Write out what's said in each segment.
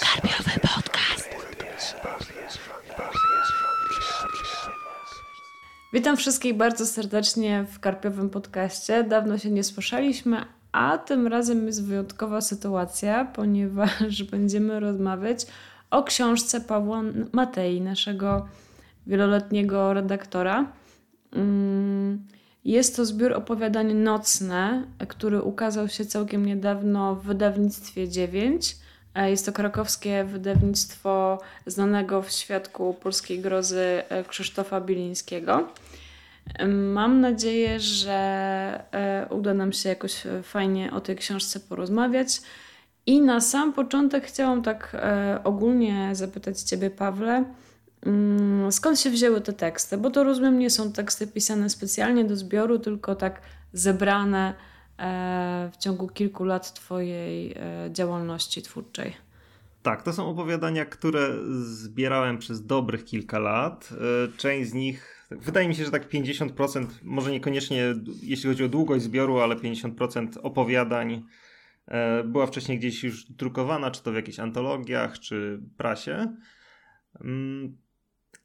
Karpiowy podcast. Witam wszystkich bardzo serdecznie w Karpiowym podcaście. Dawno się nie słyszeliśmy, a tym razem jest wyjątkowa sytuacja, ponieważ będziemy rozmawiać o książce Pawła Matei, naszego wieloletniego redaktora. Mm, jest to zbiór opowiadań nocne, który ukazał się całkiem niedawno w wydawnictwie 9. E, jest to krakowskie wydawnictwo znanego w świadku polskiej grozy e, Krzysztofa Bilińskiego. Mam nadzieję, że e, uda nam się jakoś fajnie o tej książce porozmawiać. I na sam początek chciałam tak ogólnie zapytać Ciebie, Pawle, skąd się wzięły te teksty? Bo to rozumiem, nie są teksty pisane specjalnie do zbioru, tylko tak zebrane e, w ciągu kilku lat Twojej e, działalności twórczej. Tak, to są opowiadania, które zbierałem przez dobrych kilka lat. E, część z nich, wydaje mi się, że tak 50%, może niekoniecznie jeśli chodzi o długość zbioru, ale 50% opowiadań była wcześniej gdzieś już drukowana, czy to w jakichś antologiach, czy prasie.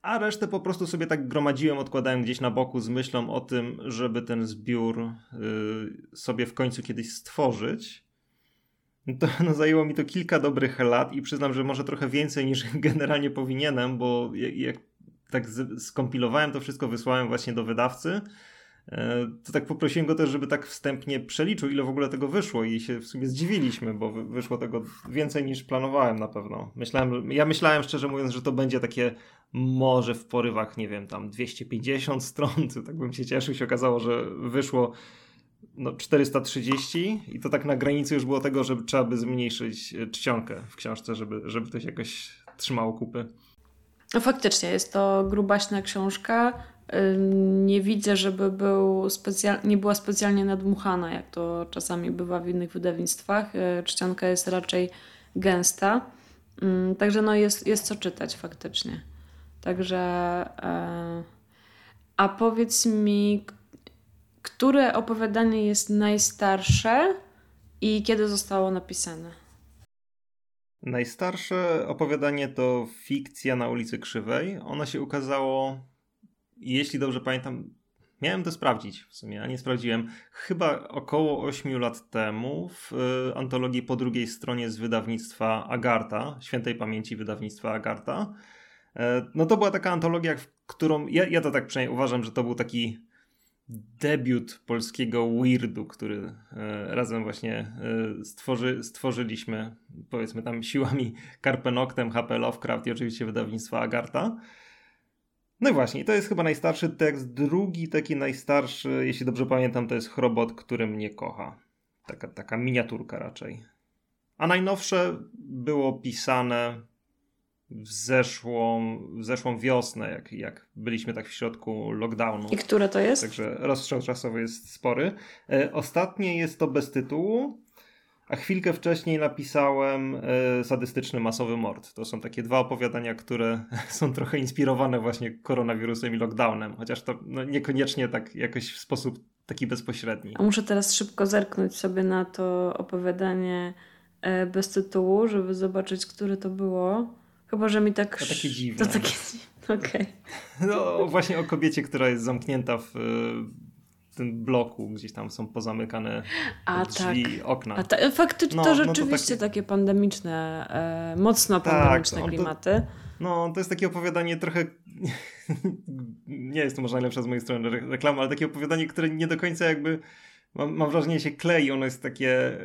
A resztę po prostu sobie tak gromadziłem, odkładałem gdzieś na boku z myślą o tym, żeby ten zbiór y, sobie w końcu kiedyś stworzyć. To no, zajęło mi to kilka dobrych lat i przyznam, że może trochę więcej niż generalnie powinienem, bo jak, jak tak skompilowałem to wszystko, wysłałem właśnie do wydawcy, to tak poprosiłem go też, żeby tak wstępnie przeliczył, ile w ogóle tego wyszło i się w sumie zdziwiliśmy, bo wyszło tego więcej niż planowałem na pewno. Myślałem, ja myślałem szczerze mówiąc, że to będzie takie może w porywach, nie wiem, tam 250 stron, tak bym się cieszył, się okazało, że wyszło no 430 i to tak na granicy już było tego, że trzeba by zmniejszyć e, czcionkę w książce, żeby, żeby to się jakoś trzymało kupy. No faktycznie, jest to grubaśna książka, nie widzę, żeby był specjal, nie była specjalnie nadmuchana, jak to czasami bywa w innych wydawnictwach. E, czcionka jest raczej gęsta. Także no jest, jest co czytać faktycznie. Także e, a powiedz mi, które opowiadanie jest najstarsze i kiedy zostało napisane? Najstarsze opowiadanie to Fikcja na ulicy Krzywej. Ono się ukazało jeśli dobrze pamiętam, miałem to sprawdzić w sumie, a nie sprawdziłem. Chyba około 8 lat temu w y, antologii po drugiej stronie z wydawnictwa Agarta, świętej pamięci wydawnictwa Agarta. E, no to była taka antologia, w którą ja, ja to tak przynajmniej uważam, że to był taki debiut polskiego weirdu, który e, razem właśnie e, stworzy, stworzyliśmy, powiedzmy tam siłami Karpenoktem, HP Lovecraft i oczywiście wydawnictwa Agarta. No i właśnie, to jest chyba najstarszy tekst. Drugi taki najstarszy, jeśli dobrze pamiętam, to jest Chrobot, który mnie kocha. Taka, taka miniaturka raczej. A najnowsze było pisane w zeszłą, w zeszłą wiosnę, jak, jak byliśmy tak w środku lockdownu. I które to jest? Także rozstrzał czasowy jest spory. E, ostatnie jest to bez tytułu. A chwilkę wcześniej napisałem e, Sadystyczny Masowy Mord. To są takie dwa opowiadania, które są trochę inspirowane właśnie koronawirusem i lockdownem, chociaż to no, niekoniecznie tak jakoś w sposób taki bezpośredni. A muszę teraz szybko zerknąć sobie na to opowiadanie e, bez tytułu, żeby zobaczyć, które to było. Chyba, że mi tak... To takie dziwne. To takie... Okej. Okay. No właśnie o kobiecie, która jest zamknięta w tym bloku, gdzieś tam są pozamykane A, drzwi, tak. okna. A ta, faktycznie no, to rzeczywiście no to takie... takie pandemiczne, e, mocno tak, pandemiczne tak, klimaty. To, no, to jest takie opowiadanie trochę, nie jest to może najlepsza z mojej strony reklama, ale takie opowiadanie, które nie do końca jakby, mam, mam wrażenie, się klei, ono jest takie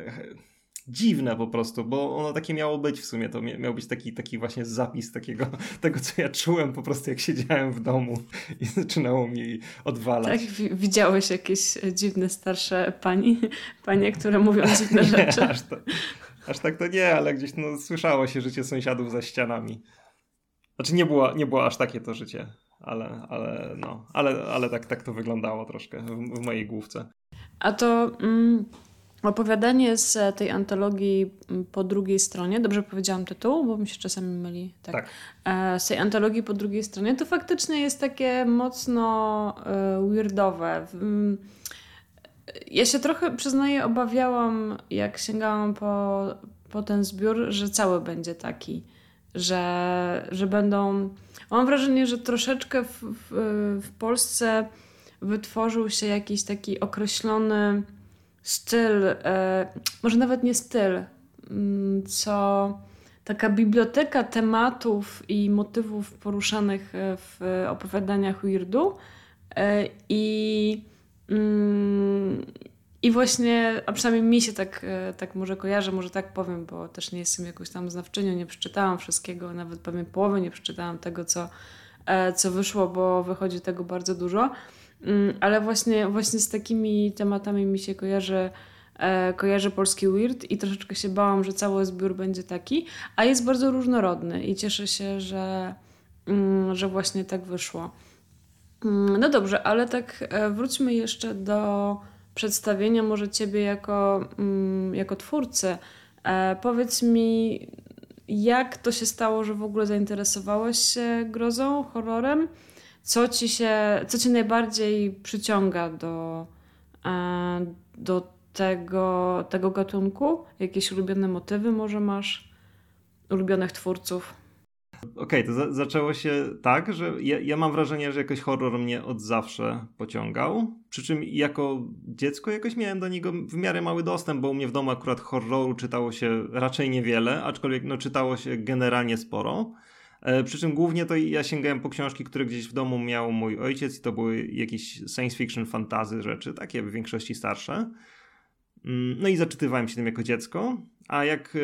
dziwne po prostu, bo ono takie miało być w sumie. To miał być taki, taki właśnie zapis takiego, tego, co ja czułem po prostu, jak siedziałem w domu i zaczynało mi odwalać. Tak, widziałeś jakieś dziwne starsze pani, panie, które mówią dziwne nie, rzeczy? Aż, to, aż tak to nie, ale gdzieś no, słyszało się życie sąsiadów za ścianami. Znaczy nie było, nie było aż takie to życie, ale, ale, no, ale, ale tak, tak to wyglądało troszkę w, w mojej główce. A to... Mm Opowiadanie z tej antologii mm, po drugiej stronie, dobrze powiedziałam tytuł, bo mi się czasami myli. Tak. tak. E, z tej antologii po drugiej stronie to faktycznie jest takie mocno e, weirdowe. ja się trochę, przyznaję, obawiałam, jak sięgałam po, po ten zbiór, że cały będzie taki, że, że będą... Mam wrażenie, że troszeczkę w, w, w Polsce wytworzył się jakiś taki określony styl, e, może nawet nie styl, mm, co taka biblioteka tematów i motywów poruszanych e, w opowiadaniach Weirdu. E, I, mm, I właśnie, a przynajmniej mi się tak, tak może kojarzy, może tak powiem, bo też nie jestem jakąś tam znawczynią, nie przeczytałam wszystkiego, nawet pewnie połowy nie przeczytałam tego, co, co wyszło, bo wychodzi tego bardzo dużo. Mm, ale właśnie, właśnie z takimi tematami mi się kojarzy, e, kojarzy polski weird i troszeczkę się bałam, że cały zbiór będzie taki, a jest bardzo różnorodny i cieszę się, że, mm, że właśnie tak wyszło. Mm, no dobrze, ale tak e, wróćmy jeszcze do przedstawienia może ciebie jako, jako twórcy. E, powiedz mi, jak to się stało, że w ogóle zainteresowałeś się grozą, horrorem? Co ci się, co cię najbardziej przyciąga do, e, do tego, tego gatunku? Jakieś ulubione motywy może masz? Ulubionych twórców? Okej, okay, to za zaczęło się tak, że ja, ja, mam wrażenie, że jakoś horror mnie od zawsze pociągał. Przy czym jako dziecko jakoś miałem do niego w miarę mały dostęp, bo u mnie w domu akurat horroru czytało się raczej niewiele, aczkolwiek no, czytało się generalnie sporo. E, przy czym głównie to ja sięgałem po książki, które gdzieś w domu miał mój ojciec i to były jakieś science fiction, fantazy rzeczy, takie w większości starsze. Mm, no i zaczytywałem się tym jako dziecko, a jak e,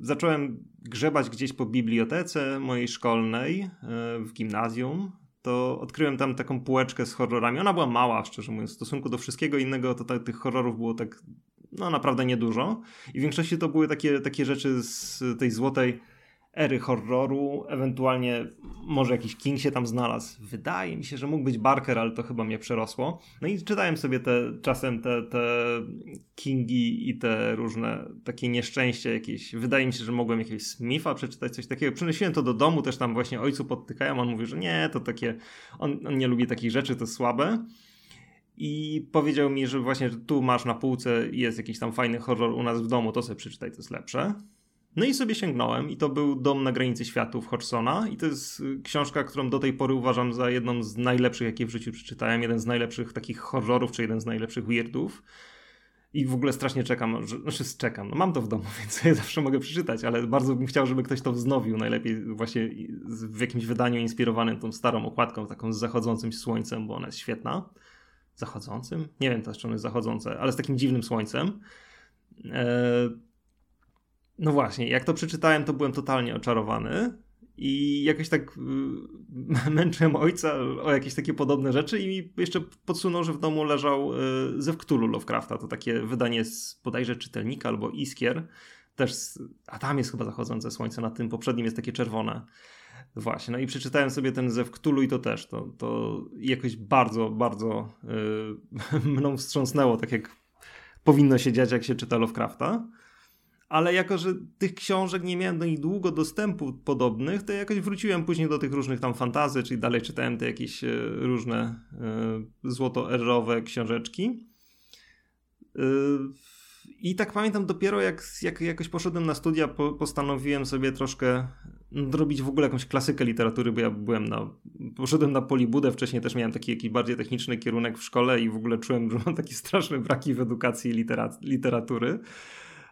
zacząłem grzebać gdzieś po bibliotece mojej szkolnej e, w gimnazjum, to odkryłem tam taką półeczkę z horrorami. Ona była mała, szczerze mówiąc, w stosunku do wszystkiego innego, to tak, tych horrorów było tak, no naprawdę niedużo. I w większości to były takie, takie rzeczy z tej złotej ery horroru, ewentualnie może jakiś King się tam znalazł. Wydaje mi się, że mógł być Barker, ale to chyba mnie przerosło. No i czytałem sobie te czasem te, te Kingi i te różne takie nieszczęście jakieś. Wydaje mi się, że mogłem jakiegoś Smitha przeczytać, coś takiego. Przynosiłem to do domu, też tam właśnie ojcu podtykałem, on mówi, że nie, to takie, on, on nie lubi takich rzeczy, to słabe. I powiedział mi, że właśnie tu masz na półce jest jakiś tam fajny horror u nas w domu, to sobie przeczytaj, to jest lepsze. No i sobie sięgnąłem i to był Dom na granicy światów Hodgsona i to jest y, książka, którą do tej pory uważam za jedną z najlepszych, jakie w życiu przeczytałem, jeden z najlepszych takich horrorów, czy jeden z najlepszych weirdów. I w ogóle strasznie czekam, że, znaczy czekam, no mam to w domu, więc ja zawsze mogę przeczytać, ale bardzo bym chciał, żeby ktoś to wznowił, najlepiej właśnie w jakimś wydaniu inspirowanym tą starą okładką, taką z zachodzącym słońcem, bo ona jest świetna. Zachodzącym? Nie wiem też, czy ono jest zachodzące, ale z takim dziwnym słońcem. Eee, no właśnie, jak to przeczytałem, to byłem totalnie oczarowany. I jakoś tak y, męczyłem ojca o jakieś takie podobne rzeczy i mi jeszcze podsunął, że w domu leżał y, Zew Cthulhu Lovecrafta. To takie wydanie z bodajże czytelnika albo Iskier. Też, a tam jest chyba zachodzące słońce, na tym poprzednim jest takie czerwone. Właśnie, no i przeczytałem sobie ten Zew Cthulhu i to też, to, to jakoś bardzo, bardzo yy, mną wstrząsnęło, tak jak powinno się dziać, jak się czyta Lovecrafta ale jako, że tych książek nie miałem do nich długo dostępu podobnych, to jakoś wróciłem później do tych różnych tam fantazy, czyli dalej czytałem te jakieś e, różne e, złoto-erowe książeczki. E, I tak pamiętam dopiero jak, jak jakoś poszedłem na studia, po, postanowiłem sobie troszkę zrobić w ogóle jakąś klasykę literatury, bo ja byłem na, poszedłem na polibudę, wcześniej też miałem taki jakiś bardziej techniczny kierunek w szkole i w ogóle czułem, że mam takie straszne braki w edukacji litera, literatury.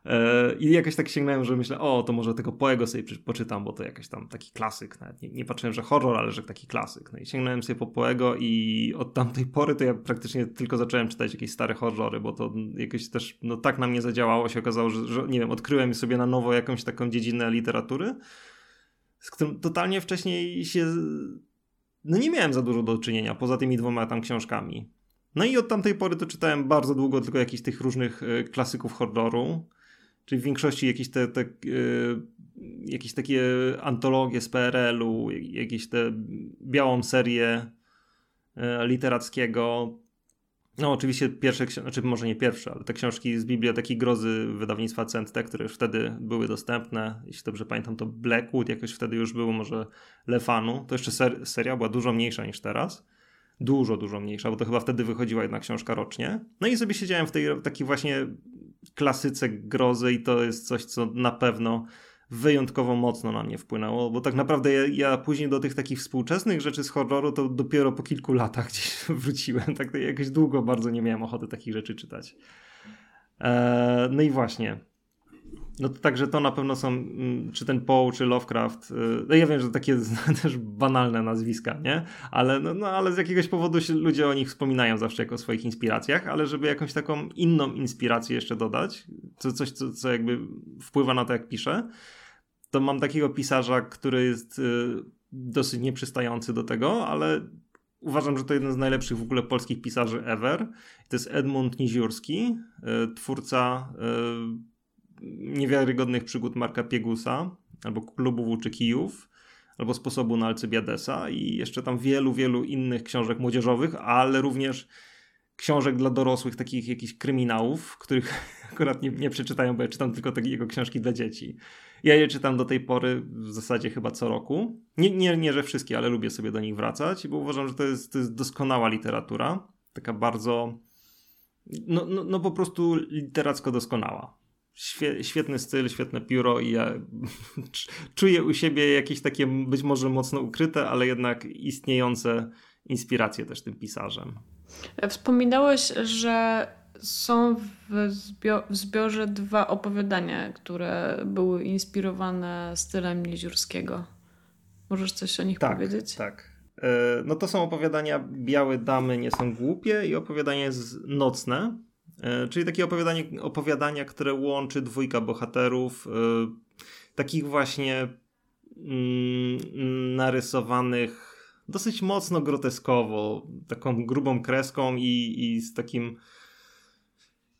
E, I jakoś tak sięgnąłem, że myślę, o, to może tego Poego sobie poczytam, bo to jakiś tam taki klasyk. Nawet nie, nie patrzyłem, że horror, ale że taki klasyk. No i sięgnąłem sobie po Poego i od tamtej pory to ja praktycznie tylko zacząłem czytać jakieś stare horrory, bo to jakoś też no, tak na mnie zadziałało. się okazało, że, że nie wiem, odkryłem sobie na nowo jakąś taką dziedzinę literatury, z którą totalnie wcześniej się no nie miałem za dużo do czynienia, poza tymi dwoma tam książkami. No i od tamtej pory to czytałem bardzo długo tylko jakichś tych różnych e, klasyków horroru. Czyli w większości jakieś te, te yy, jakieś takie antologie z PRL-u, jakieś te białą serię yy, literackiego. No, oczywiście pierwsze, znaczy może nie pierwsze, ale te książki z Biblioteki Grozy wydawnictwa CNT, które już wtedy były dostępne. Jeśli dobrze pamiętam, to Blackwood jakoś wtedy już było, może Lefanu. To jeszcze ser, seria była dużo mniejsza niż teraz. Dużo, dużo mniejsza, bo to chyba wtedy wychodziła jedna książka rocznie. No i sobie siedziałem w tej takiej właśnie klasyce grozy i to jest coś, co na pewno wyjątkowo mocno na mnie wpłynęło, bo tak naprawdę ja, ja, później do tych takich współczesnych rzeczy z horroru to dopiero po kilku latach gdzieś wróciłem. Tak jakoś długo bardzo nie miałem ochoty takich rzeczy czytać. Eee, no i właśnie. No to także to na pewno są, mm, czy ten Poe, czy Lovecraft. Y, no ja wiem, że takie też banalne nazwiska, nie? Ale, no, no, ale z jakiegoś powodu ludzie o nich wspominają zawsze jako o swoich inspiracjach, ale żeby jakąś taką inną inspirację jeszcze dodać, co, coś, co, co jakby wpływa na to, jak piszę, to mam takiego pisarza, który jest y, dosyć nieprzystający do tego, ale uważam, że to jeden z najlepszych w ogóle polskich pisarzy ever. To jest Edmund Niziurski, y, twórca niewiarygodnych przygód Marka Piegusa, albo klubu Włóczy Kijów, albo sposobu na Alcybiadesa i jeszcze tam wielu, wielu innych książek młodzieżowych, ale również książek dla dorosłych, takich jakichś kryminałów, których akurat nie, nie przeczytają, bo ja czytam tylko te jego książki dla dzieci. Ja je czytam do tej pory w zasadzie chyba co roku. Nie, nie, nie że wszystkie, ale lubię sobie do nich wracać, bo uważam, że to jest, to jest doskonała literatura. Taka bardzo, no, no, no po prostu literacko doskonała świetny styl, świetne pióro i ja czuję u siebie jakieś takie być może mocno ukryte, ale jednak istniejące inspiracje też tym pisarzem. Wspominałeś, że są w, zbio w zbiorze dwa opowiadania, które były inspirowane stylem Nieziórskiego. Możesz coś o nich tak, powiedzieć? Tak. E, no to są opowiadania Białe Damy nie są głupie i opowiadanie z nocne czyli takie opowiadanie, opowiadania, które łączy dwójka bohaterów, e, takich właśnie mm, narysowanych dosyć mocno groteskowo, taką grubą kreską i, i z takim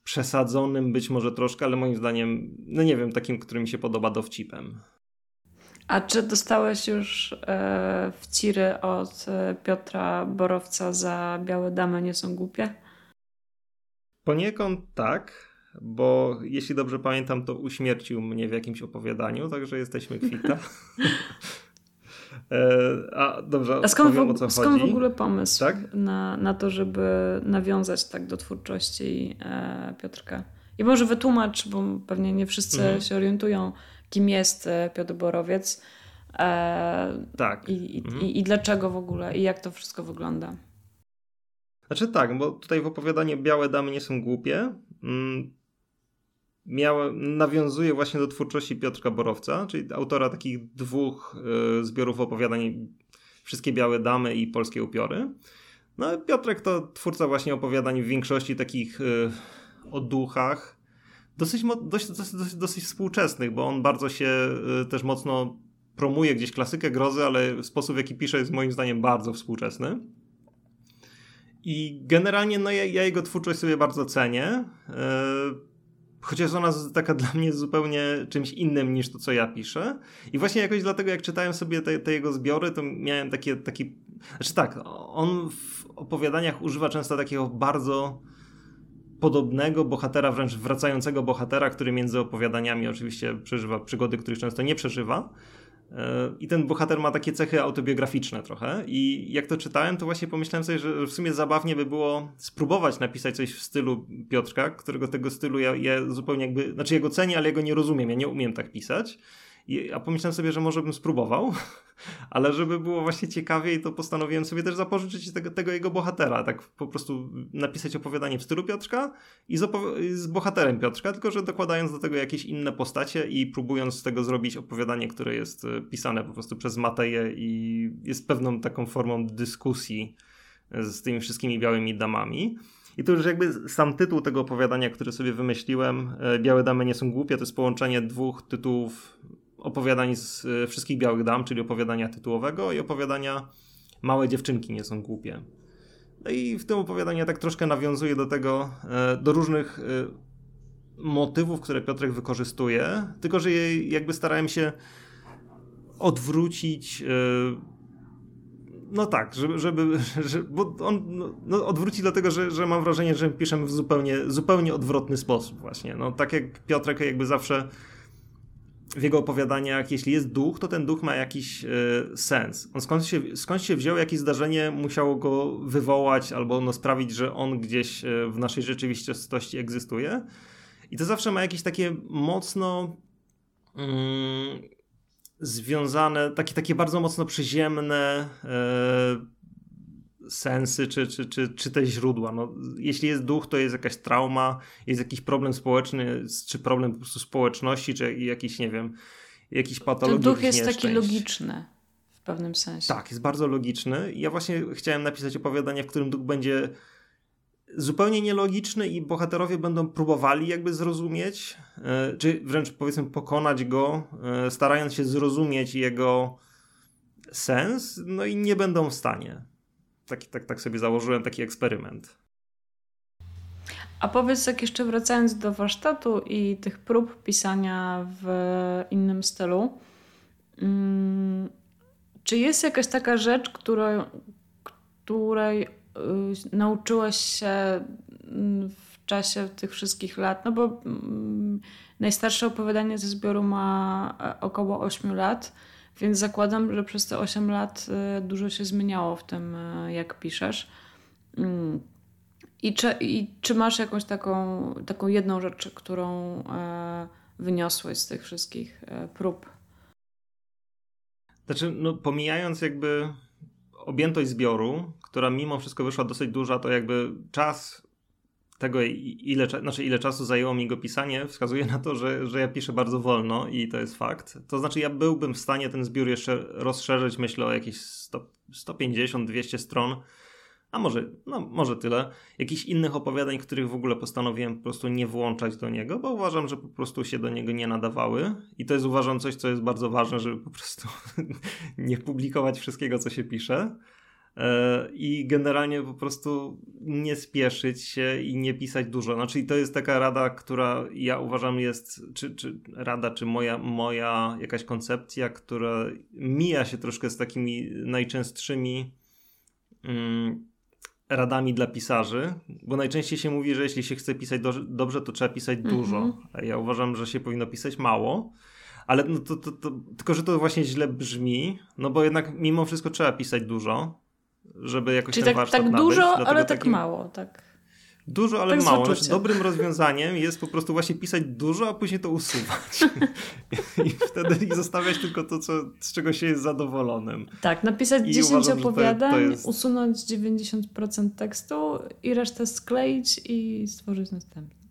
przesadzonym być może troszkę, ale moim zdaniem, no nie wiem, takim, który mi się podoba dowcipem. A czy dostałeś już e, wciry od Piotra Borowca za Białe Damy nie są głupie? Poniekąd tak, bo jeśli dobrze pamiętam, to uśmiercił mnie w jakimś opowiadaniu, także jesteśmy kwita. e, a dobrze, a skąd, powiem, w, skąd w ogóle pomysł tak? na, na to, żeby nawiązać tak do twórczości e, Piotrka? I może wytłumacz, bo pewnie nie wszyscy mhm. się orientują, kim jest e, Piotr Borowiec. E, tak. I, mhm. i, I dlaczego w ogóle, i jak to wszystko wygląda. Znaczy tak, bo tutaj w opowiadaniu Białe Damy nie są głupie. Mm, miała, nawiązuje właśnie do twórczości Piotrka Borowca, czyli autora takich dwóch y, zbiorów opowiadań Wszystkie Białe Damy i Polskie Upiory. No Piotrek to twórca właśnie opowiadań w większości takich y, o duchach, dosyć, dosyć, dosyć, dosyć współczesnych, bo on bardzo się y, też mocno promuje gdzieś klasykę grozy, ale sposób w jaki pisze jest moim zdaniem bardzo współczesny. I generalnie no ja, ja jego twórczość sobie bardzo cenię. Yy, chociaż ona jest taka dla mnie zupełnie czymś innym niż to, co ja piszę. I właśnie jakoś dlatego, jak czytałem sobie te, te jego zbiory, to miałem takie, taki. Znaczy tak, on w opowiadaniach używa często takiego bardzo podobnego bohatera, wręcz wracającego bohatera, który między opowiadaniami oczywiście przeżywa przygody, których często nie przeżywa. E, I ten bohater ma takie cechy autobiograficzne trochę. I jak to czytałem, to właśnie pomyślałem sobie, że w sumie zabawnie by było spróbować napisać coś w stylu Piotrka, którego tego stylu ja, ja zupełnie jakby, znaczy jego cenię, ale jego nie rozumiem, ja nie umiem tak pisać. I, a pomyślałem sobie, że może bym spróbował, ale żeby było właśnie ciekawiej, to postanowiłem sobie też zapożyczyć tego, tego jego bohatera. Tak po prostu napisać opowiadanie w stylu Piotrka i z, z, bohaterem Piotrka, tylko że dokładając do tego jakieś inne postacie i próbując z tego zrobić opowiadanie, które jest e, pisane po prostu przez Mateję i jest pewną taką formą dyskusji z tymi wszystkimi białymi damami. I to już jakby sam tytuł tego opowiadania, który sobie wymyśliłem, e, Białe Damy nie są głupie, to jest połączenie dwóch tytułów opowiadań z y, Wszystkich Białych Dam, czyli opowiadania tytułowego i opowiadania Małe dziewczynki nie są głupie. No i w tym opowiadaniu tak troszkę nawiązuje do tego, e, do różnych e, motywów, które Piotrek wykorzystuje, tylko że je jakby starałem się odwrócić e, no tak, żeby, żeby, żeby bo on no, no, odwróci dlatego, że, że mam wrażenie, że piszemy w zupełnie, zupełnie odwrotny sposób właśnie. No tak jak Piotrek jakby zawsze w jego opowiadaniach, jeśli jest duch, to ten duch ma jakiś y, sens. On skąd się, skąd się wziął, jakieś zdarzenie musiało go wywołać albo no, sprawić, że on gdzieś y, w naszej rzeczywistości egzystuje. I to zawsze ma jakieś takie mocno mm, związane, takie, takie bardzo mocno przyziemne y, sensy, czy, czy, czy, czy te źródła. No, jeśli jest duch, to jest jakaś trauma, jest jakiś problem społeczny, czy problem po prostu społeczności, czy jakiś, nie wiem, jakiś patologiczny. Ten duch jest taki logiczny w pewnym sensie. Tak, jest bardzo logiczny. Ja właśnie chciałem napisać opowiadanie, w którym duch będzie zupełnie nielogiczny i bohaterowie będą próbowali jakby zrozumieć, e, czy wręcz powiedzmy pokonać go, e, starając się zrozumieć jego sens, no i nie będą w stanie. Tak, tak, tak sobie założyłem taki eksperyment. A powiedz, jak jeszcze wracając do warsztatu i tych prób pisania w innym stylu, mm, czy jest jakaś taka rzecz, której, której Y, nauczyłaś się mm, w czasie tych wszystkich lat? No bo mm, najstarsze opowiadanie ze zbioru ma e, około 8 lat, więc zakładam, że przez te 8 lat y, dużo się zmieniało w tym, e, jak piszesz. Mm. I czy, I czy masz jakąś taką, taką jedną rzecz, którą e, wyniosłeś z tych wszystkich prób? Znaczy, no, pomijając jakby objętość zbioru, która mimo wszystko wyszła dosyć duża, to jakby czas tego, ile, znaczy ile czasu zajęło mi go pisanie, wskazuje na to, że, że ja piszę bardzo wolno i to jest fakt. To znaczy, ja byłbym w stanie ten zbiór jeszcze rozszerzyć, myślę o jakieś 150-200 stron, a może, no, może tyle. Jakichś innych opowiadań, których w ogóle postanowiłem po prostu nie włączać do niego, bo uważam, że po prostu się do niego nie nadawały. I to jest uważam coś, co jest bardzo ważne, żeby po prostu nie publikować wszystkiego, co się pisze. E, I generalnie po prostu nie spieszyć się i nie pisać dużo. Znaczy, to jest taka rada, która ja uważam jest, czy, czy rada, czy moja, moja jakaś koncepcja, która mija się troszkę z takimi najczęstszymi. Mm, radami dla pisarzy, bo najczęściej się mówi, że jeśli się chce pisać do, dobrze, to trzeba pisać mm -hmm. dużo. A ja uważam, że się powinno pisać mało. Ale no to, to, to, tylko, że to właśnie źle brzmi, no bo jednak mimo wszystko trzeba pisać dużo, żeby jakoś Czyli ten tak, warsztat tak nabyć. dużo, ale tak mało, tak. Dużo, ale tak mało. Znaczy, dobrym rozwiązaniem jest po prostu właśnie pisać dużo, a później to usuwać. I wtedy zostawiać tylko to, co, z czego się jest zadowolonym. Tak, napisać I 10 uważam, opowiadań, to, to jest... usunąć 90% tekstu i resztę skleić i stworzyć następny.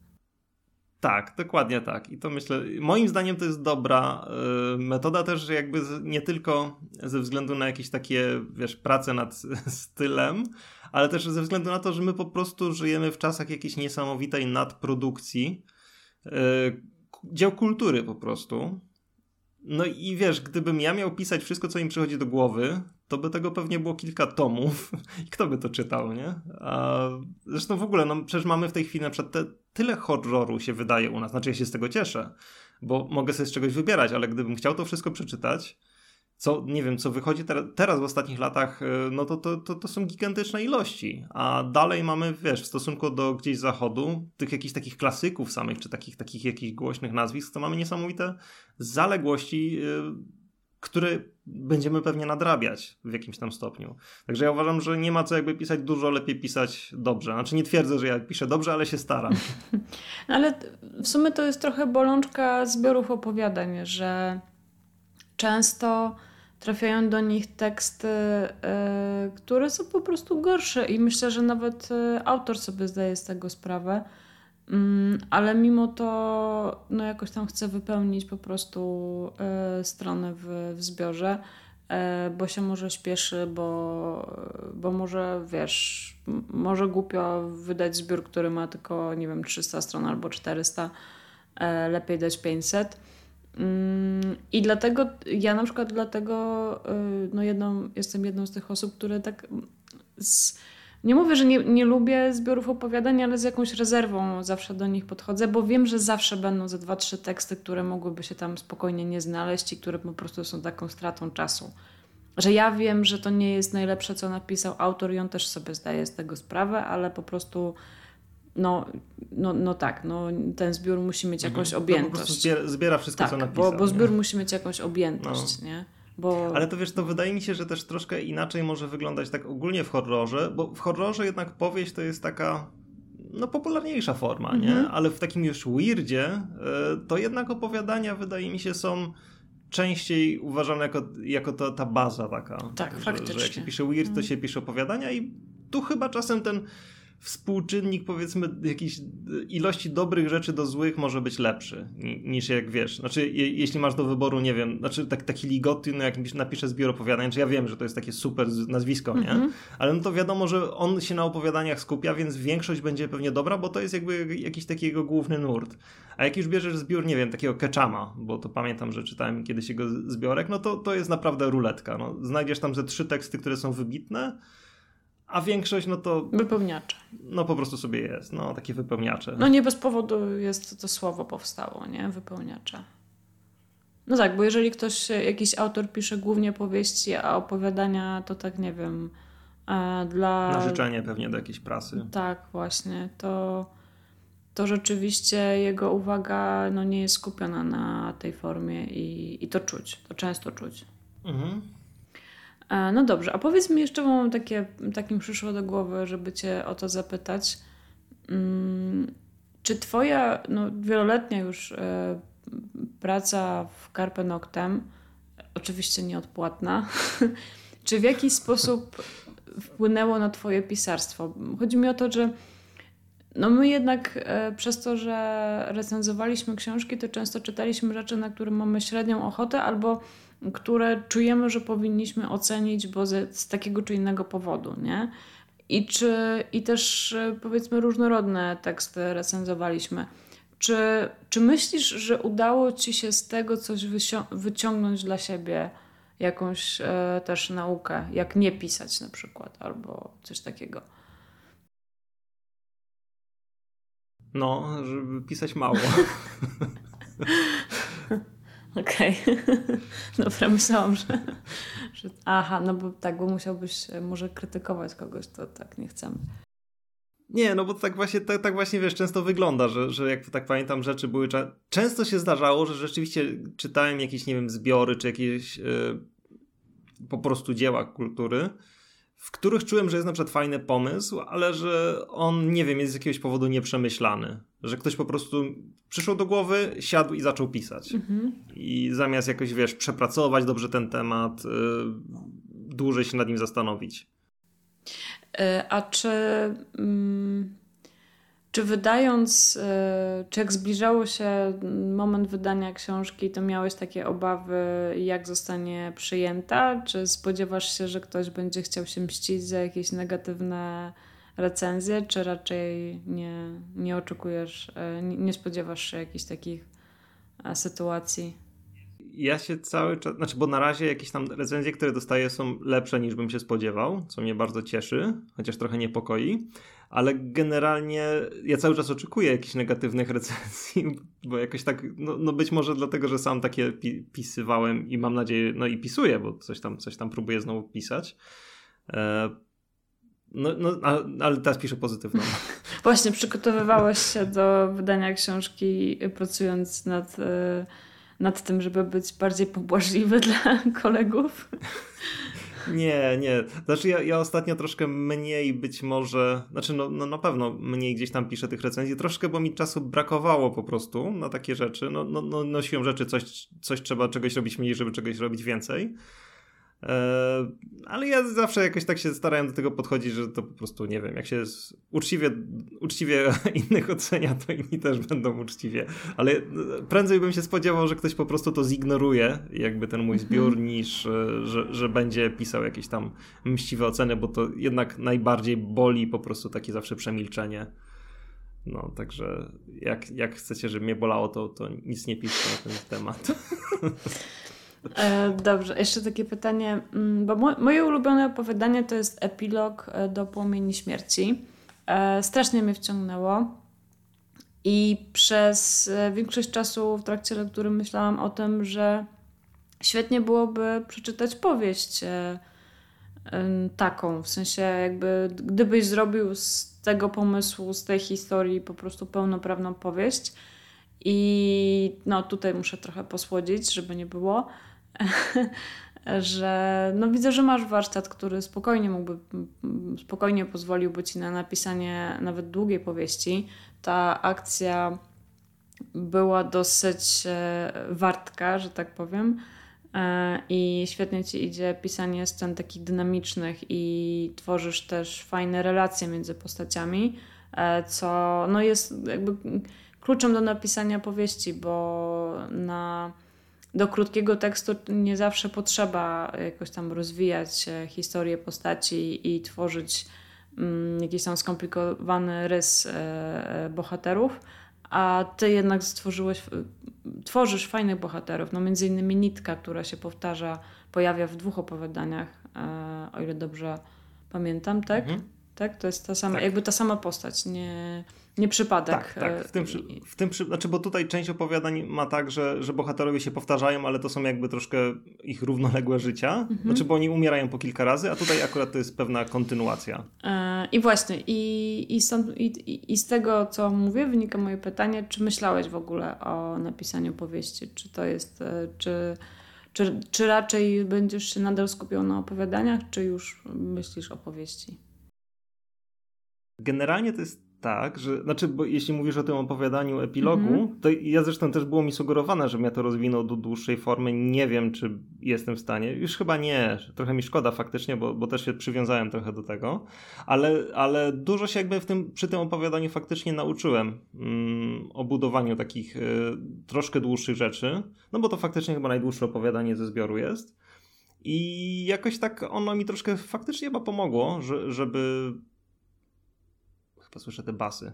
Tak, dokładnie tak. I to myślę, moim zdaniem to jest dobra y, metoda też jakby nie tylko ze względu na jakieś takie, wiesz, prace nad stylem, ale też ze względu na to, że my po prostu żyjemy w czasach jakiejś niesamowitej nadprodukcji yy, dzieł kultury po prostu. No i wiesz, gdybym ja miał pisać wszystko, co im przychodzi do głowy, to by tego pewnie było kilka tomów i kto by to czytał, nie? A zresztą w ogóle, no przecież mamy w tej chwili na przykład te, tyle horroru się wydaje u nas, znaczy ja się z tego cieszę, bo mogę sobie z czegoś wybierać, ale gdybym chciał to wszystko przeczytać, co, nie wiem, co wychodzi ter teraz w ostatnich latach, y, no to, to, to, to są gigantyczne ilości. A dalej mamy, wiesz, w stosunku do gdzieś zachodu, tych jakichś takich klasyków samych, czy takich, takich jakichś głośnych nazwisk, to mamy niesamowite zaległości, yy, które będziemy pewnie nadrabiać w jakimś tam stopniu. Także ja uważam, że nie ma co jakby pisać dużo, lepiej pisać dobrze. Znaczy nie twierdzę, że ja piszę dobrze, ale się staram. ale w sumie to jest trochę bolączka zbiorów opowiadań, że często trafiają do nich teksty, y, które są po prostu gorsze i myślę, że nawet y, autor sobie zdaje z tego sprawę. Mm, ale mimo to no jakoś tam chcę wypełnić po prostu y, stronę w, w zbiorze, bo się może śpieszy, bo, bo może wiesz, może głupio wydać zbiór, który ma tylko, nie wiem, 300 stron albo 400, lepiej dać 500. Mm, I dlatego ja na przykład dlatego no jedną, jestem jedną z tych osób, które tak z, nie mówię, że nie, nie lubię zbiorów opowiadań, ale z jakąś rezerwą zawsze do nich podchodzę, bo wiem, że zawsze będą ze dwa, trzy teksty, które mogłyby się tam spokojnie nie znaleźć i które po prostu są taką stratą czasu. Że ja wiem, że to nie jest najlepsze, co napisał autor i on też sobie zdaje z tego sprawę, ale po prostu no, no, no tak, no, ten zbiór musi mieć mhm. jakąś objętość. No, po prostu zbiera, zbiera wszystko, tak, co napisał. Bo, bo zbiór nie? musi mieć jakąś objętość, no. nie? Bo... Ale to wiesz, to wydaje mi się, że też troszkę inaczej może wyglądać tak ogólnie w horrorze, bo w horrorze jednak powieść to jest taka no popularniejsza forma, mm -hmm. nie? Ale w takim już weirdzie to jednak opowiadania wydaje mi się są częściej uważane jako, jako to, ta baza taka. Tak, że, faktycznie. Że jak się pisze weird, to mhm. się pisze opowiadania i tu chyba czasem ten współczynnik powiedzmy jakiejś ilości dobrych rzeczy do złych może być lepszy niż jak wiesz. Znaczy je, jeśli masz do wyboru, nie wiem, znaczy tak, taki ligoty, no jak napiszę zbiór opowiadań, czy ja wiem, że to jest takie super nazwisko, nie? Mm -hmm. Ale no to wiadomo, że on się na opowiadaniach skupia, więc większość będzie pewnie dobra, bo to jest jakby jakiś taki jego główny nurt. A jak już bierzesz zbiór, nie wiem, takiego Keczama, bo to pamiętam, że czytałem kiedyś jego zbiorek, no to, to jest naprawdę ruletka. No, znajdziesz tam ze trzy teksty, które są wybitne, a większość, no to. Wypełniacze. No po prostu sobie jest, no takie wypełniacze. No nie bez powodu jest to słowo powstało, nie? Wypełniacze. No tak, bo jeżeli ktoś, jakiś autor pisze głównie powieści, a opowiadania to tak nie wiem. Dla. Na życzenie pewnie do jakiejś prasy. Tak, właśnie. To, to rzeczywiście jego uwaga no, nie jest skupiona na tej formie i, i to czuć. To często czuć. Mhm. No dobrze, a powiedz mi jeszcze, bo mam takie, takim przyszło do głowy, żeby Cię o to zapytać. Mm, czy Twoja no, wieloletnia już e, praca w Carpe Noctem, oczywiście nieodpłatna, czy w jakiś sposób wpłynęło na Twoje pisarstwo? Chodzi mi o to, że no my jednak e, przez to, że recenzowaliśmy książki, to często czytaliśmy rzeczy, na które mamy średnią ochotę albo które czujemy, że powinniśmy ocenić, bo z, z takiego czy innego powodu, nie? I, czy, I też e, powiedzmy różnorodne teksty recenzowaliśmy. Czy, czy myślisz, że udało ci się z tego coś wyciągnąć dla siebie, jakąś e, też naukę, jak nie pisać na przykład, albo coś takiego? No, żeby pisać mało. Okej. Okay. Dobra, myślałam, że, że. Aha, no bo tak, bo musiałbyś e, może krytykować kogoś, to tak nie chcemy. Nie, no bo tak właśnie, tak, tak właśnie wiesz, często wygląda, że, że jak tak pamiętam, rzeczy były. Często się zdarzało, że rzeczywiście czytałem jakieś, nie wiem, zbiory czy jakieś yy, po prostu dzieła kultury w których czułem, że jest na przykład fajny pomysł, ale że on, nie wiem, jest z jakiegoś powodu nieprzemyślany. Że ktoś po prostu przyszło do głowy, siadł i zaczął pisać. Mhm. I zamiast jakoś, wiesz, przepracować dobrze ten temat, yy, dłużej się nad nim zastanowić. Yy, a czy... Mm, czy wydając, e, czy jak zbliżało się moment wydania książki, to miałeś takie obawy, jak zostanie przyjęta? Czy spodziewasz się, że ktoś będzie chciał się mścić za jakieś negatywne recenzje, czy raczej nie, nie oczekujesz, e, nie spodziewasz się jakichś takich e, sytuacji? Ja się cały czas, znaczy, bo na razie jakieś tam recenzje, które dostaję, są lepsze niż bym się spodziewał, co mnie bardzo cieszy, chociaż trochę niepokoi ale generalnie ja cały czas oczekuję jakichś negatywnych recenzji, bo jakoś tak, no, no być może dlatego, że sam takie pi pisywałem i mam nadzieję, no i pisuję, bo coś tam, coś tam próbuję znowu pisać. E no, no ale teraz piszę pozytywną. Właśnie, przygotowywałeś się do wydania książki pracując nad, e, nad tym, żeby być bardziej pobłażliwy dla kolegów. Nie, nie. Znaczy ja, ja ostatnio troszkę mniej być może, znaczy no, no na pewno mniej gdzieś tam piszę tych recenzji, troszkę, bo mi czasu brakowało po prostu na takie rzeczy. No, no, no nosiłem rzeczy, coś, coś trzeba czegoś robić mniej, żeby czegoś robić więcej. E, ale ja zawsze jakoś tak się starałem do tego podchodzić, że to po prostu nie wiem, jak się uczciwie, uczciwie innych ocenia, to inni też będą uczciwie. Ale prędzej bym się spodziewał, że ktoś po prostu to zignoruje, jakby ten mój zbiór, mhm. niż e, że, że będzie pisał jakieś tam mściwe oceny, bo to jednak najbardziej boli po prostu takie zawsze przemilczenie. No, także jak, jak chcecie, żeby mnie bolało, to, to nic nie piszcie na ten temat. E, dobrze, jeszcze takie pytanie, mm, bo moje ulubione opowiadanie to jest epilog e, do Płomieni Śmierci. E, strasznie mnie wciągnęło i przez większość czasu w trakcie lektury myślałam o tym, że świetnie byłoby przeczytać powieść taką, w sensie jakby gdybyś zrobił z tego pomysłu, z tej historii po prostu pełnoprawną powieść i no tutaj muszę trochę posłodzić, żeby nie było, że no widzę, że masz warsztat, który spokojnie mógłby, spokojnie pozwoliłby ci na napisanie nawet długiej powieści. Ta akcja była dosyć e, wartka, że tak powiem. E, I świetnie ci idzie pisanie scen takich dynamicznych i tworzysz też fajne relacje między postaciami, e, co no jest jakby kluczem do napisania powieści, bo na, do krótkiego tekstu nie zawsze potrzeba jakoś tam rozwijać historię postaci i tworzyć mm, jakiś tam skomplikowany rys bohaterów a ty jednak stworzyłeś, tworzysz fajnych bohaterów. No między innymi Nitka, która się powtarza, pojawia w dwóch opowiadaniach, e, o ile dobrze pamiętam, tak? Mhm. Tak, to jest ta sama, tak. jakby ta sama postać, nie, nie przypadek. Tak, tak. W tym, w tym znaczy, bo tutaj część opowiadań ma tak, że, że bohaterowie się powtarzają, ale to są jakby troszkę ich równoległe życia. Mhm. Znaczy, bo oni umierają po kilka razy, a tutaj akurat to jest pewna kontynuacja. E, I właśnie, i, i, stąd, i, i z tego, co mówię, wynika moje pytanie, czy myślałeś w ogóle o napisaniu powieści? Czy to jest, e, czy, czy, czy raczej będziesz się nadal skupiał na opowiadaniach, czy już myślisz o powieści? Generalnie to jest tak, że, znaczy, bo jeśli mówisz o tym opowiadaniu epilogu, mm -hmm. to ja zresztą też było mi sugerowane, żebym ja to rozwinął do dłuższej formy. Nie wiem, czy jestem w stanie. Już chyba nie. Trochę mi szkoda faktycznie, bo, bo też się przywiązałem trochę do tego. Ale, ale dużo się jakby w tym, przy tym opowiadaniu faktycznie nauczyłem mm, o budowaniu takich y, troszkę dłuższych rzeczy. No bo to faktycznie chyba najdłuższe opowiadanie ze zbioru jest. I jakoś tak ono mi troszkę faktycznie chyba pomogło, że, żeby posłyszę te basy.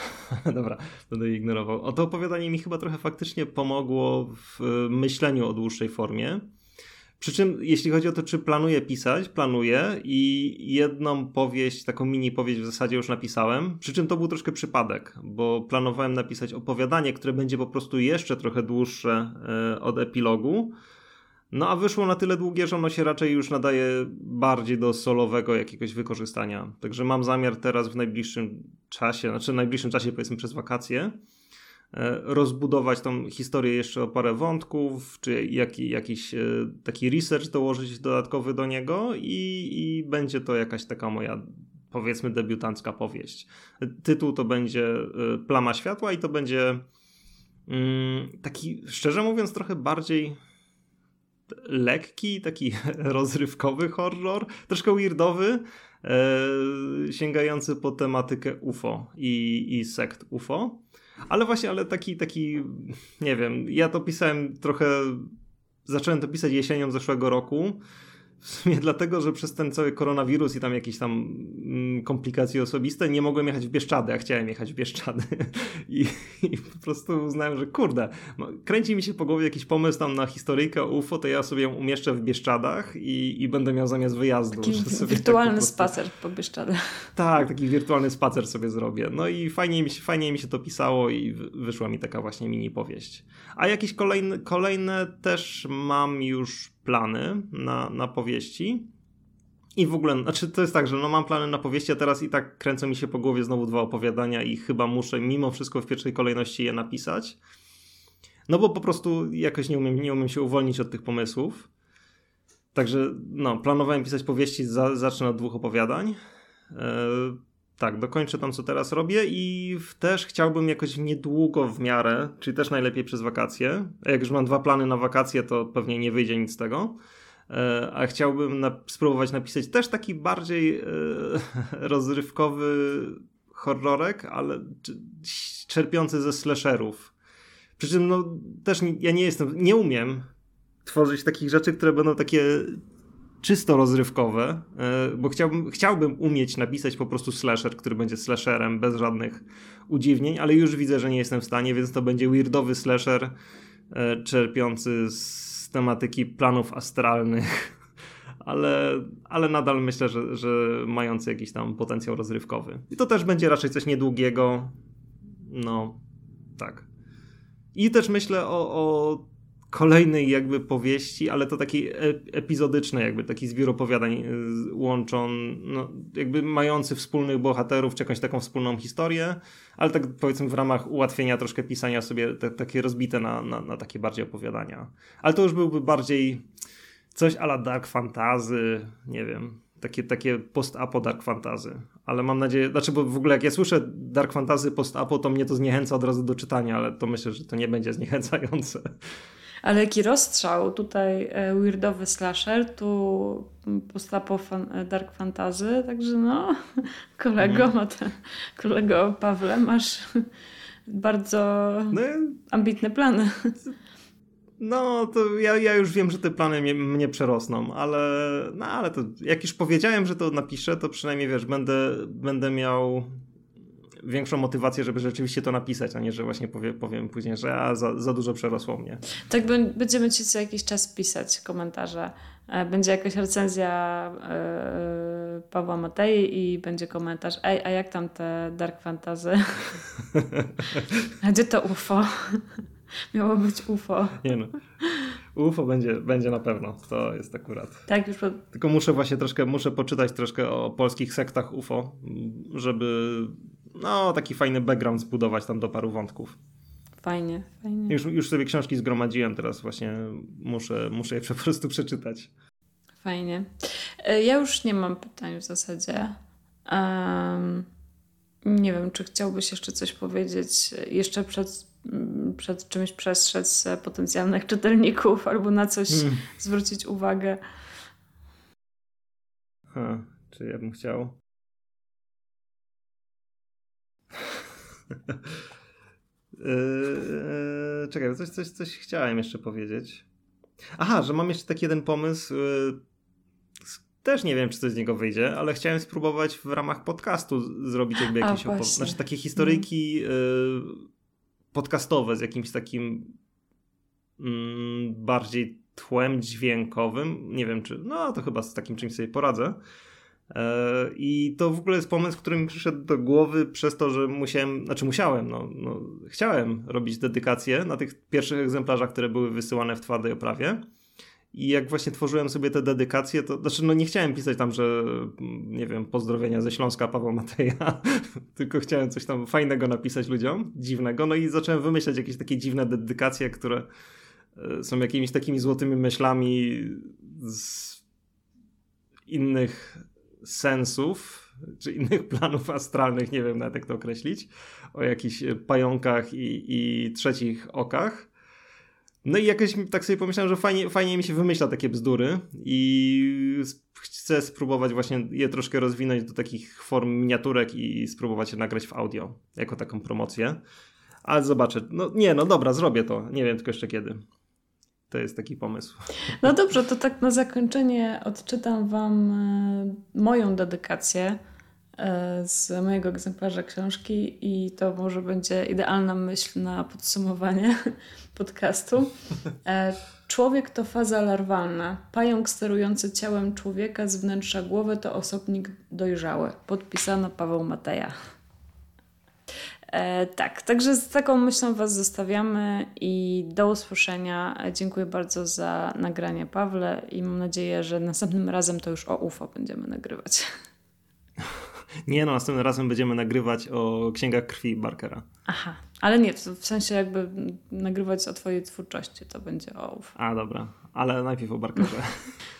Dobra, będę ignorował. O to opowiadanie mi chyba trochę faktycznie pomogło w myśleniu o dłuższej formie. Przy czym, jeśli chodzi o to, czy planuję pisać, planuję i jedną powieść, taką mini powieść w zasadzie już napisałem. Przy czym to był troszkę przypadek, bo planowałem napisać opowiadanie, które będzie po prostu jeszcze trochę dłuższe e, od epilogu no a wyszło na tyle długie, że ono się raczej już nadaje bardziej do solowego jakiegoś wykorzystania. Także mam zamiar teraz w najbliższym czasie, znaczy w najbliższym czasie powiedzmy przez wakacje, e, rozbudować tą historię jeszcze o parę wątków, czy jak, jakiś e, taki research dołożyć dodatkowy do niego i, i będzie to jakaś taka moja powiedzmy debiutancka powieść. Tytuł to będzie e, Plama Światła i to będzie mm, taki, szczerze mówiąc, trochę bardziej lekki, taki rozrywkowy horror, troszkę weirdowy, e, sięgający po tematykę UFO i, i sekt UFO. Ale właśnie, ale taki, taki, nie wiem, ja to pisałem trochę, zacząłem to pisać jesienią zeszłego roku w sumie dlatego, że przez ten cały koronawirus i tam jakieś tam mm, komplikacje osobiste nie mogłem jechać w Bieszczady, a chciałem jechać w Bieszczady. I, I, po prostu uznałem, że kurde, no, kręci mi się po głowie jakiś pomysł tam na historyjkę UFO, to ja sobie ją umieszczę w Bieszczadach i, i będę miał zamiast wyjazdu. Taki tak wirtualny tak po spacer po Bieszczadach. Tak, taki wirtualny spacer sobie zrobię. No i fajnie mi się, fajnie mi się to pisało i wyszła mi taka właśnie mini powieść. A jakieś kolejne, kolejne też mam już plany na, na powieści. I w ogóle, znaczy to jest tak, że no mam plany na powieści, a teraz i tak kręcą mi się po głowie znowu dwa opowiadania i chyba muszę mimo wszystko w pierwszej kolejności je napisać. No bo po prostu jakoś nie umiem, nie umiem się uwolnić od tych pomysłów. Także no, planowałem pisać powieści, za, zacznę od dwóch opowiadań. Yy, tak, dokończę tam, co teraz robię i też chciałbym jakoś niedługo w miarę, czyli też najlepiej przez wakacje. Jak już mam dwa plany na wakacje, to pewnie nie wyjdzie nic z tego. E, a chciałbym na, spróbować napisać też taki bardziej e, rozrywkowy horrorek, ale czerpiący ze slasherów. Przy czym no, też ja nie jestem, nie umiem tworzyć takich rzeczy, które będą takie czysto rozrywkowe, e, bo chciałbym, chciałbym umieć napisać po prostu slasher, który będzie slasherem bez żadnych udziwnień, ale już widzę, że nie jestem w stanie, więc to będzie weirdowy slasher e, czerpiący z tematyki planów astralnych, ale, ale nadal myślę, że, że mający jakiś tam potencjał rozrywkowy. I to też będzie raczej coś niedługiego. No, tak. I też myślę o, o kolejnej jakby powieści, ale to takiej epizodycznej, jakby taki zbiór opowiadań y, łączą, no, jakby mający wspólnych bohaterów, czy jakąś taką wspólną historię, ale tak powiedzmy w ramach ułatwienia troszkę pisania sobie te, takie rozbite na, na, na, takie bardziej opowiadania. Ale to już byłby bardziej coś ala dark fantasy, nie wiem, takie, takie post-apo dark fantasy. Ale mam nadzieję, znaczy bo w ogóle jak ja słyszę dark fantasy post-apo, to mnie to zniechęca od razu do czytania, ale to myślę, że to nie będzie zniechęcające. Ale jaki rozstrzał, tutaj e, weirdowy slasher, tu postapo fan, e, dark fantasy, także no, kolego, mm. ten, kolego Pawle, masz bardzo no, ambitne plany. No, to ja, ja już wiem, że te plany mnie, mnie przerosną, ale, no, ale to jak już powiedziałem, że to napiszę, to przynajmniej wiesz, będę, będę miał większą motywację, żeby rzeczywiście to napisać, a nie, że właśnie powie, powiem później, że a, za, za dużo przerosło mnie. Tak, będziemy ci co jakiś czas pisać komentarze. E, będzie jakaś recenzja yy, Pawła Matei i będzie komentarz ej, a jak tam te Dark Fantasy? gdzie to UFO? Miało być UFO. Nie no. UFO będzie, będzie na pewno, to jest akurat. Tak, już. Po... Tylko muszę właśnie troszkę, muszę poczytać troszkę o polskich sektach UFO, żeby no, taki fajny background zbudować tam do paru wątków. Fajnie, fajnie. Już, już sobie książki zgromadziłem, teraz właśnie muszę, muszę je po prostu przeczytać. Fajnie. E, ja już nie mam pytań w zasadzie. Um, nie wiem, czy chciałbyś jeszcze coś powiedzieć jeszcze przed, przed czymś przestrzec potencjalnych czytelników albo na coś hmm. zwrócić uwagę. Ha, czy ja bym chciał? Yy, czekaj, coś, coś, coś chciałem jeszcze powiedzieć. Aha, że mam jeszcze taki jeden pomysł. Yy, też nie wiem, czy coś z niego wyjdzie, ale chciałem spróbować w ramach podcastu zrobić jakby jakieś opo- znaczy takie historyjki yy, podcastowe z jakimś takim mm, bardziej tłem dźwiękowym. Nie wiem, czy. No, to chyba z takim czymś sobie poradzę. E, I to w ogóle jest pomysł, który mi przyszedł do głowy przez to, że musiałem, znaczy musiałem, no, no, chciałem robić dedykacje na tych pierwszych egzemplarzach, które były wysyłane w twardej oprawie. I jak właśnie tworzyłem sobie te dedykacje, to znaczy, no nie chciałem pisać tam, że nie wiem, pozdrowienia ze Śląska Pawła Mateja, tylko chciałem coś tam fajnego napisać ludziom, dziwnego. No i zacząłem wymyślać jakieś takie dziwne dedykacje, które e, są jakimiś takimi złotymi myślami z innych sensów, czy innych planów astralnych, nie wiem nawet jak to określić, o jakichś pająkach i, i trzecich okach. No i jakoś tak sobie pomyślałem, że fajnie, fajnie mi się wymyśla takie bzdury i chcę spróbować właśnie je troszkę rozwinąć do takich form miniaturek i spróbować je nagrać w audio, jako taką promocję. Ale zobaczę. No nie, no dobra, zrobię to. Nie wiem tylko jeszcze kiedy. To jest taki pomysł. No dobrze, to tak na zakończenie odczytam Wam e, moją dedykację e, z mojego egzemplarza książki i to może będzie idealna myśl na podsumowanie podcastu. E, człowiek to faza larwalna. Pająk sterujący ciałem człowieka z wnętrza głowy to osobnik dojrzały. Podpisano Paweł Mateja. E, tak, także z taką myślą Was zostawiamy i do usłyszenia. Dziękuję bardzo za nagranie, Pawle, i mam nadzieję, że następnym razem to już o UFO będziemy nagrywać. Nie no, następnym razem będziemy nagrywać o księgach krwi Barkera. Aha, ale nie, w sensie jakby nagrywać o Twojej twórczości, to będzie o UFO. A dobra, ale najpierw o Barkerze.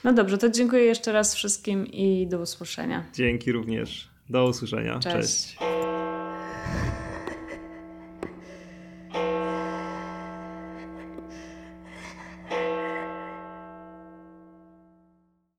No dobrze, to dziękuję jeszcze raz wszystkim i do usłyszenia. Dzięki również. Do usłyszenia. Cześć. Cześć.